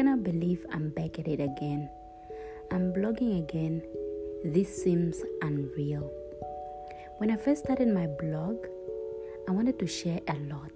cannot believe I'm back at it again. I'm blogging again. This seems unreal. When I first started my blog, I wanted to share a lot.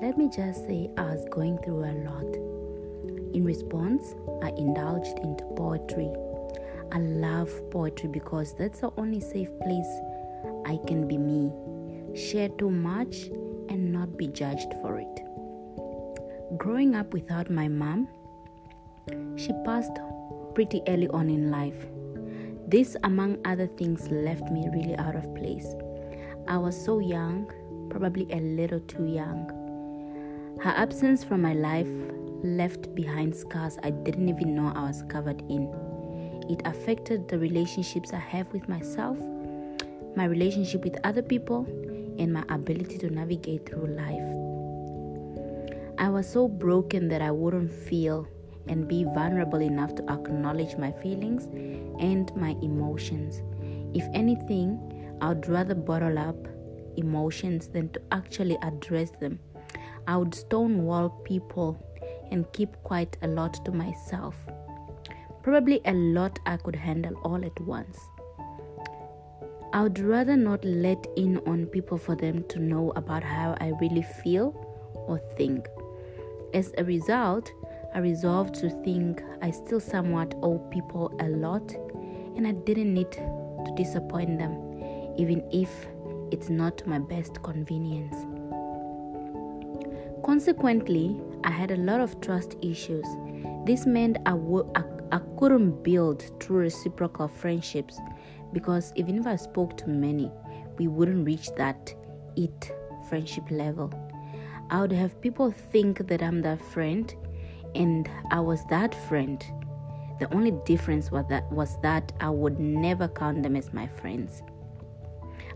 Let me just say I was going through a lot. In response, I indulged into poetry. I love poetry because that's the only safe place I can be me, share too much, and not be judged for it. Growing up without my mom, she passed pretty early on in life. This, among other things, left me really out of place. I was so young, probably a little too young. Her absence from my life left behind scars I didn't even know I was covered in. It affected the relationships I have with myself, my relationship with other people, and my ability to navigate through life. I was so broken that I wouldn't feel and be vulnerable enough to acknowledge my feelings and my emotions. If anything, I'd rather bottle up emotions than to actually address them. I would stonewall people and keep quite a lot to myself. Probably a lot I could handle all at once. I would rather not let in on people for them to know about how I really feel or think. As a result, I resolved to think I still somewhat owe people a lot and I didn't need to disappoint them, even if it's not my best convenience. Consequently, I had a lot of trust issues. This meant I, w- I, I couldn't build true reciprocal friendships because even if I spoke to many, we wouldn't reach that it friendship level. I would have people think that I'm that friend and I was that friend. The only difference was that was that I would never count them as my friends.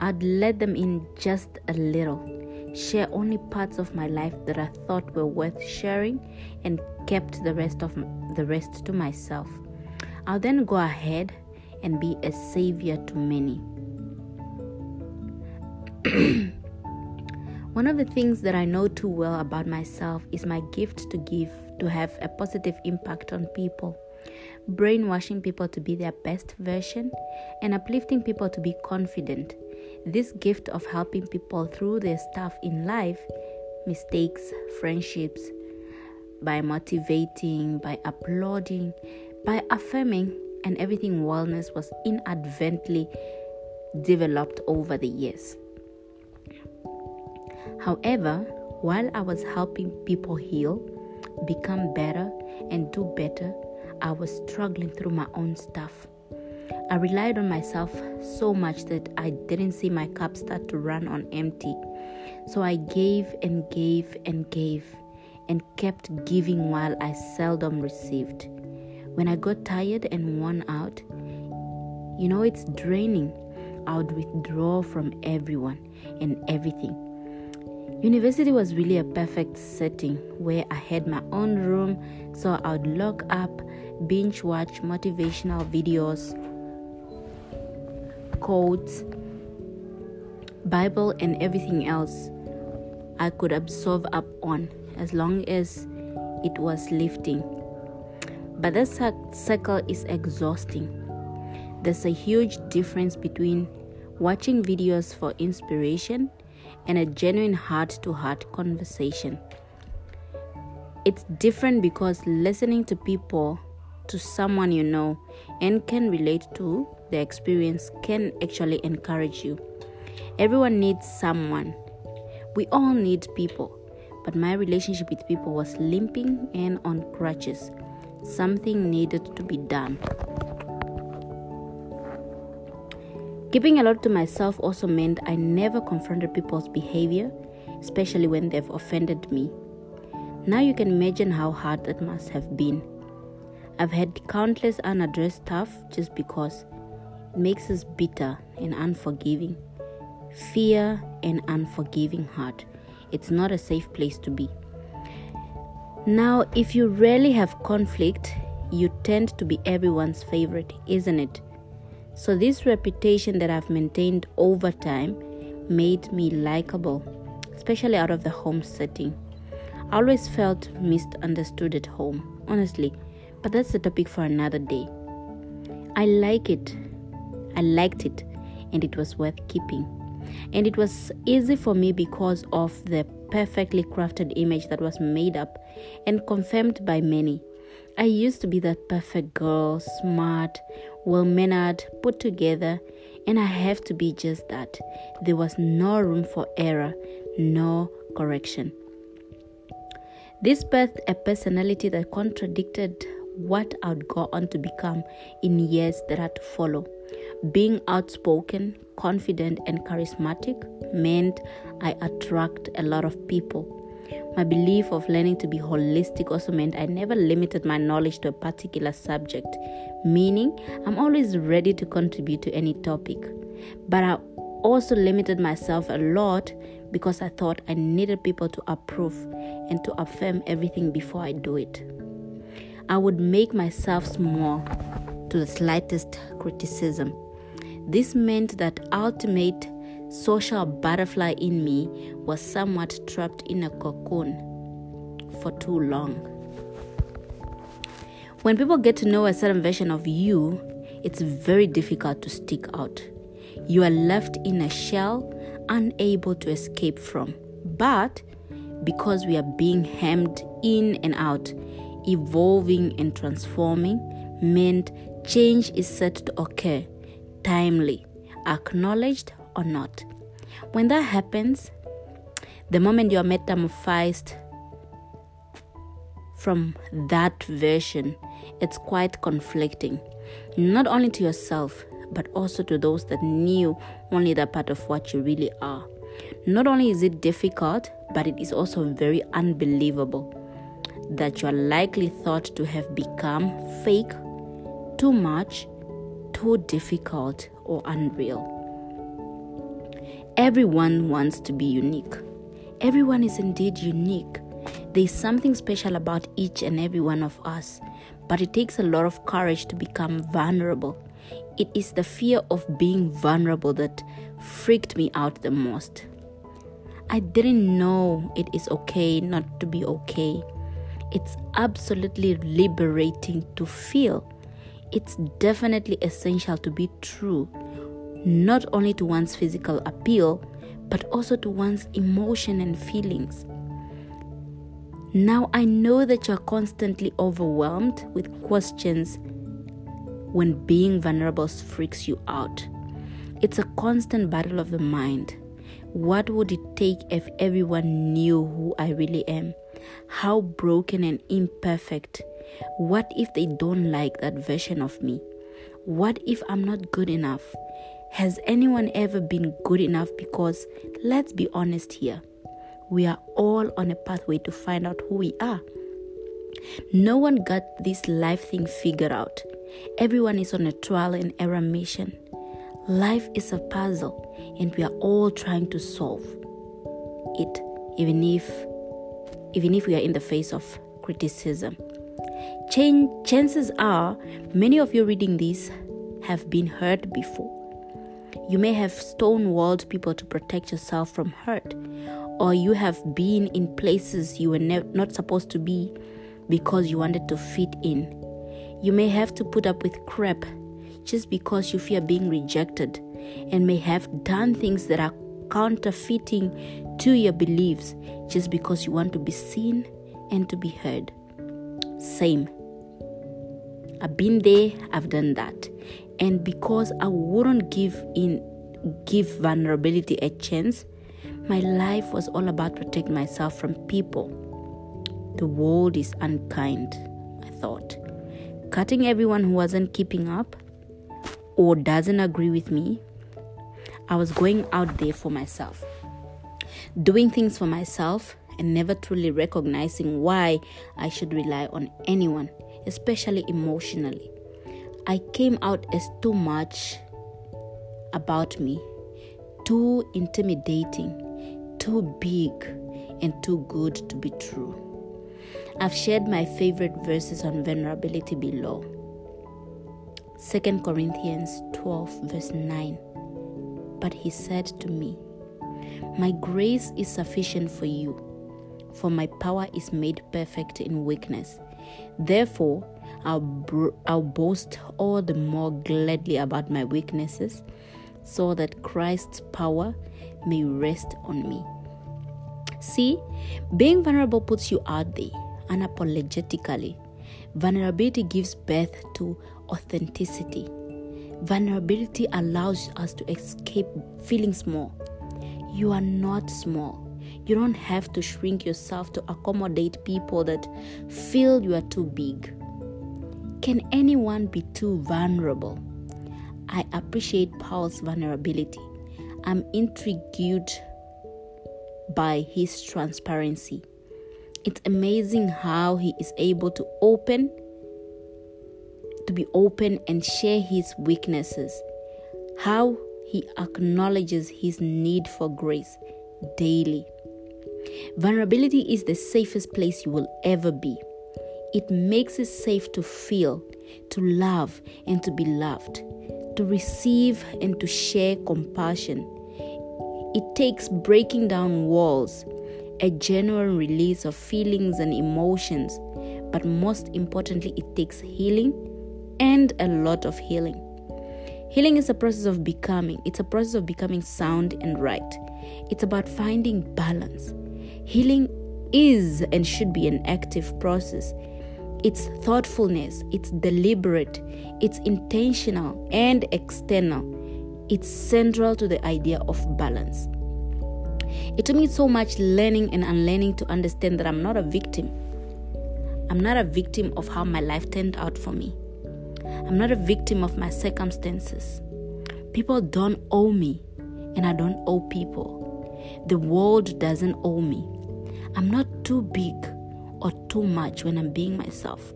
I'd let them in just a little, share only parts of my life that I thought were worth sharing, and kept the rest of the rest to myself. I'll then go ahead and be a savior to many. One of the things that I know too well about myself is my gift to give, to have a positive impact on people. Brainwashing people to be their best version and uplifting people to be confident. This gift of helping people through their stuff in life, mistakes, friendships, by motivating, by applauding, by affirming, and everything wellness was inadvertently developed over the years. However, while I was helping people heal, become better, and do better, I was struggling through my own stuff. I relied on myself so much that I didn't see my cup start to run on empty. So I gave and gave and gave and kept giving while I seldom received. When I got tired and worn out, you know, it's draining. I would withdraw from everyone and everything University was really a perfect setting where I had my own room, so I would lock up, binge watch motivational videos, quotes, Bible, and everything else I could absorb up on as long as it was lifting. But that cycle is exhausting. There's a huge difference between watching videos for inspiration and a genuine heart to heart conversation. It's different because listening to people, to someone you know, and can relate to the experience can actually encourage you. Everyone needs someone. We all need people, but my relationship with people was limping and on crutches. Something needed to be done. Keeping a lot to myself also meant I never confronted people's behavior, especially when they've offended me. Now you can imagine how hard that must have been. I've had countless unaddressed stuff just because it makes us bitter and unforgiving. Fear and unforgiving heart. It's not a safe place to be. Now, if you rarely have conflict, you tend to be everyone's favorite, isn't it? So, this reputation that I've maintained over time made me likable, especially out of the home setting. I always felt misunderstood at home. honestly, but that's a topic for another day. I like it. I liked it, and it was worth keeping. And it was easy for me because of the perfectly crafted image that was made up and confirmed by many. I used to be that perfect girl, smart, well mannered, put together, and I have to be just that. There was no room for error, no correction. This birthed a personality that contradicted what I'd go on to become in years that had to follow. Being outspoken, confident, and charismatic meant I attract a lot of people. My belief of learning to be holistic also meant I never limited my knowledge to a particular subject, meaning I'm always ready to contribute to any topic. But I also limited myself a lot because I thought I needed people to approve and to affirm everything before I do it. I would make myself small to the slightest criticism. This meant that ultimate social butterfly in me was somewhat trapped in a cocoon for too long. When people get to know a certain version of you, it's very difficult to stick out. You are left in a shell, unable to escape from. But because we are being hemmed in and out, evolving and transforming meant change is set to occur timely, acknowledged or not. When that happens, the moment you are metamorphosed from that version, it's quite conflicting, not only to yourself, but also to those that knew only that part of what you really are. Not only is it difficult, but it is also very unbelievable that you are likely thought to have become fake, too much, too difficult, or unreal. Everyone wants to be unique. Everyone is indeed unique. There is something special about each and every one of us, but it takes a lot of courage to become vulnerable. It is the fear of being vulnerable that freaked me out the most. I didn't know it is okay not to be okay. It's absolutely liberating to feel. It's definitely essential to be true, not only to one's physical appeal, but also to one's emotion and feelings. Now I know that you're constantly overwhelmed with questions when being vulnerable freaks you out. It's a constant battle of the mind. What would it take if everyone knew who I really am? How broken and imperfect. What if they don't like that version of me? What if I'm not good enough? Has anyone ever been good enough? Because let's be honest here, we are all on a pathway to find out who we are. No one got this life thing figured out. Everyone is on a trial and error mission. Life is a puzzle, and we are all trying to solve it, even if even if we are in the face of criticism. Ch- chances are many of you reading this have been hurt before. You may have stonewalled people to protect yourself from hurt, or you have been in places you were ne- not supposed to be because you wanted to fit in. You may have to put up with crap just because you fear being rejected, and may have done things that are counterfeiting to your beliefs just because you want to be seen and to be heard. Same. I've been there, I've done that. And because I wouldn't give in give vulnerability a chance, my life was all about protecting myself from people. The world is unkind, I thought. Cutting everyone who wasn't keeping up or doesn't agree with me. I was going out there for myself, doing things for myself, and never truly recognizing why I should rely on anyone, especially emotionally. I came out as too much about me, too intimidating, too big, and too good to be true. I've shared my favorite verses on vulnerability below. 2 Corinthians 12, verse 9. But he said to me, My grace is sufficient for you, for my power is made perfect in weakness. Therefore, I'll, br- I'll boast all the more gladly about my weaknesses, so that Christ's power may rest on me. See, being vulnerable puts you out there unapologetically. Vulnerability gives birth to authenticity. Vulnerability allows us to escape feeling small. You are not small. You don't have to shrink yourself to accommodate people that feel you are too big. Can anyone be too vulnerable? I appreciate Paul's vulnerability. I'm intrigued by his transparency. It's amazing how he is able to open to be open and share his weaknesses. How he acknowledges his need for grace daily. Vulnerability is the safest place you will ever be. It makes it safe to feel, to love, and to be loved, to receive and to share compassion. It takes breaking down walls, a genuine release of feelings and emotions, but most importantly, it takes healing and a lot of healing. Healing is a process of becoming, it's a process of becoming sound and right. It's about finding balance. Healing is and should be an active process. It's thoughtfulness, it's deliberate, it's intentional and external. It's central to the idea of balance. It took me so much learning and unlearning to understand that I'm not a victim. I'm not a victim of how my life turned out for me. I'm not a victim of my circumstances. People don't owe me, and I don't owe people. The world doesn't owe me. I'm not too big or too much when I'm being myself.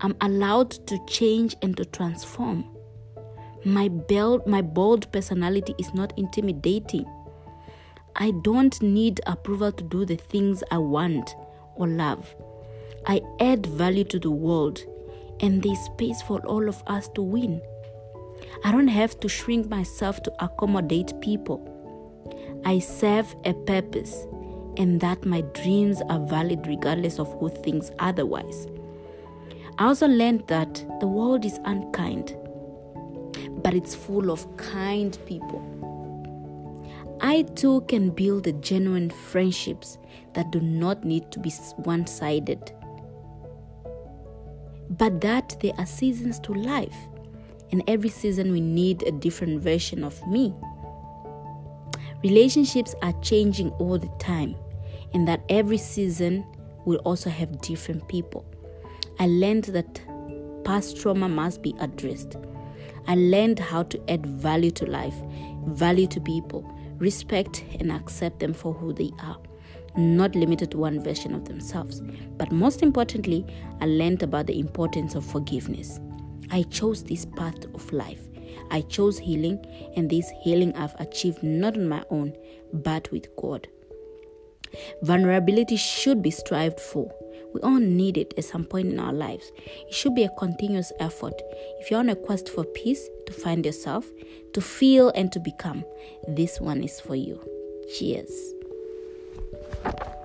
I'm allowed to change and to transform. My bold, my bold personality is not intimidating. I don't need approval to do the things I want or love. I add value to the world and there's space for all of us to win. I don't have to shrink myself to accommodate people. I serve a purpose, and that my dreams are valid regardless of who thinks otherwise. I also learned that the world is unkind, but it's full of kind people. I too can build the genuine friendships that do not need to be one sided but that there are seasons to life. And every season we need a different version of me. Relationships are changing all the time, and that every season will also have different people. I learned that past trauma must be addressed. I learned how to add value to life, value to people, respect and accept them for who they are not limited to one version of themselves. But most importantly, I learned about the importance of forgiveness. I chose this path of life. I chose healing, and this healing I've achieved not on my own, but with God. Vulnerability should be strived for. We all need it at some point in our lives. It should be a continuous effort. If you're on a quest for peace, to find yourself, to feel, and to become, this one is for you. Cheers. あ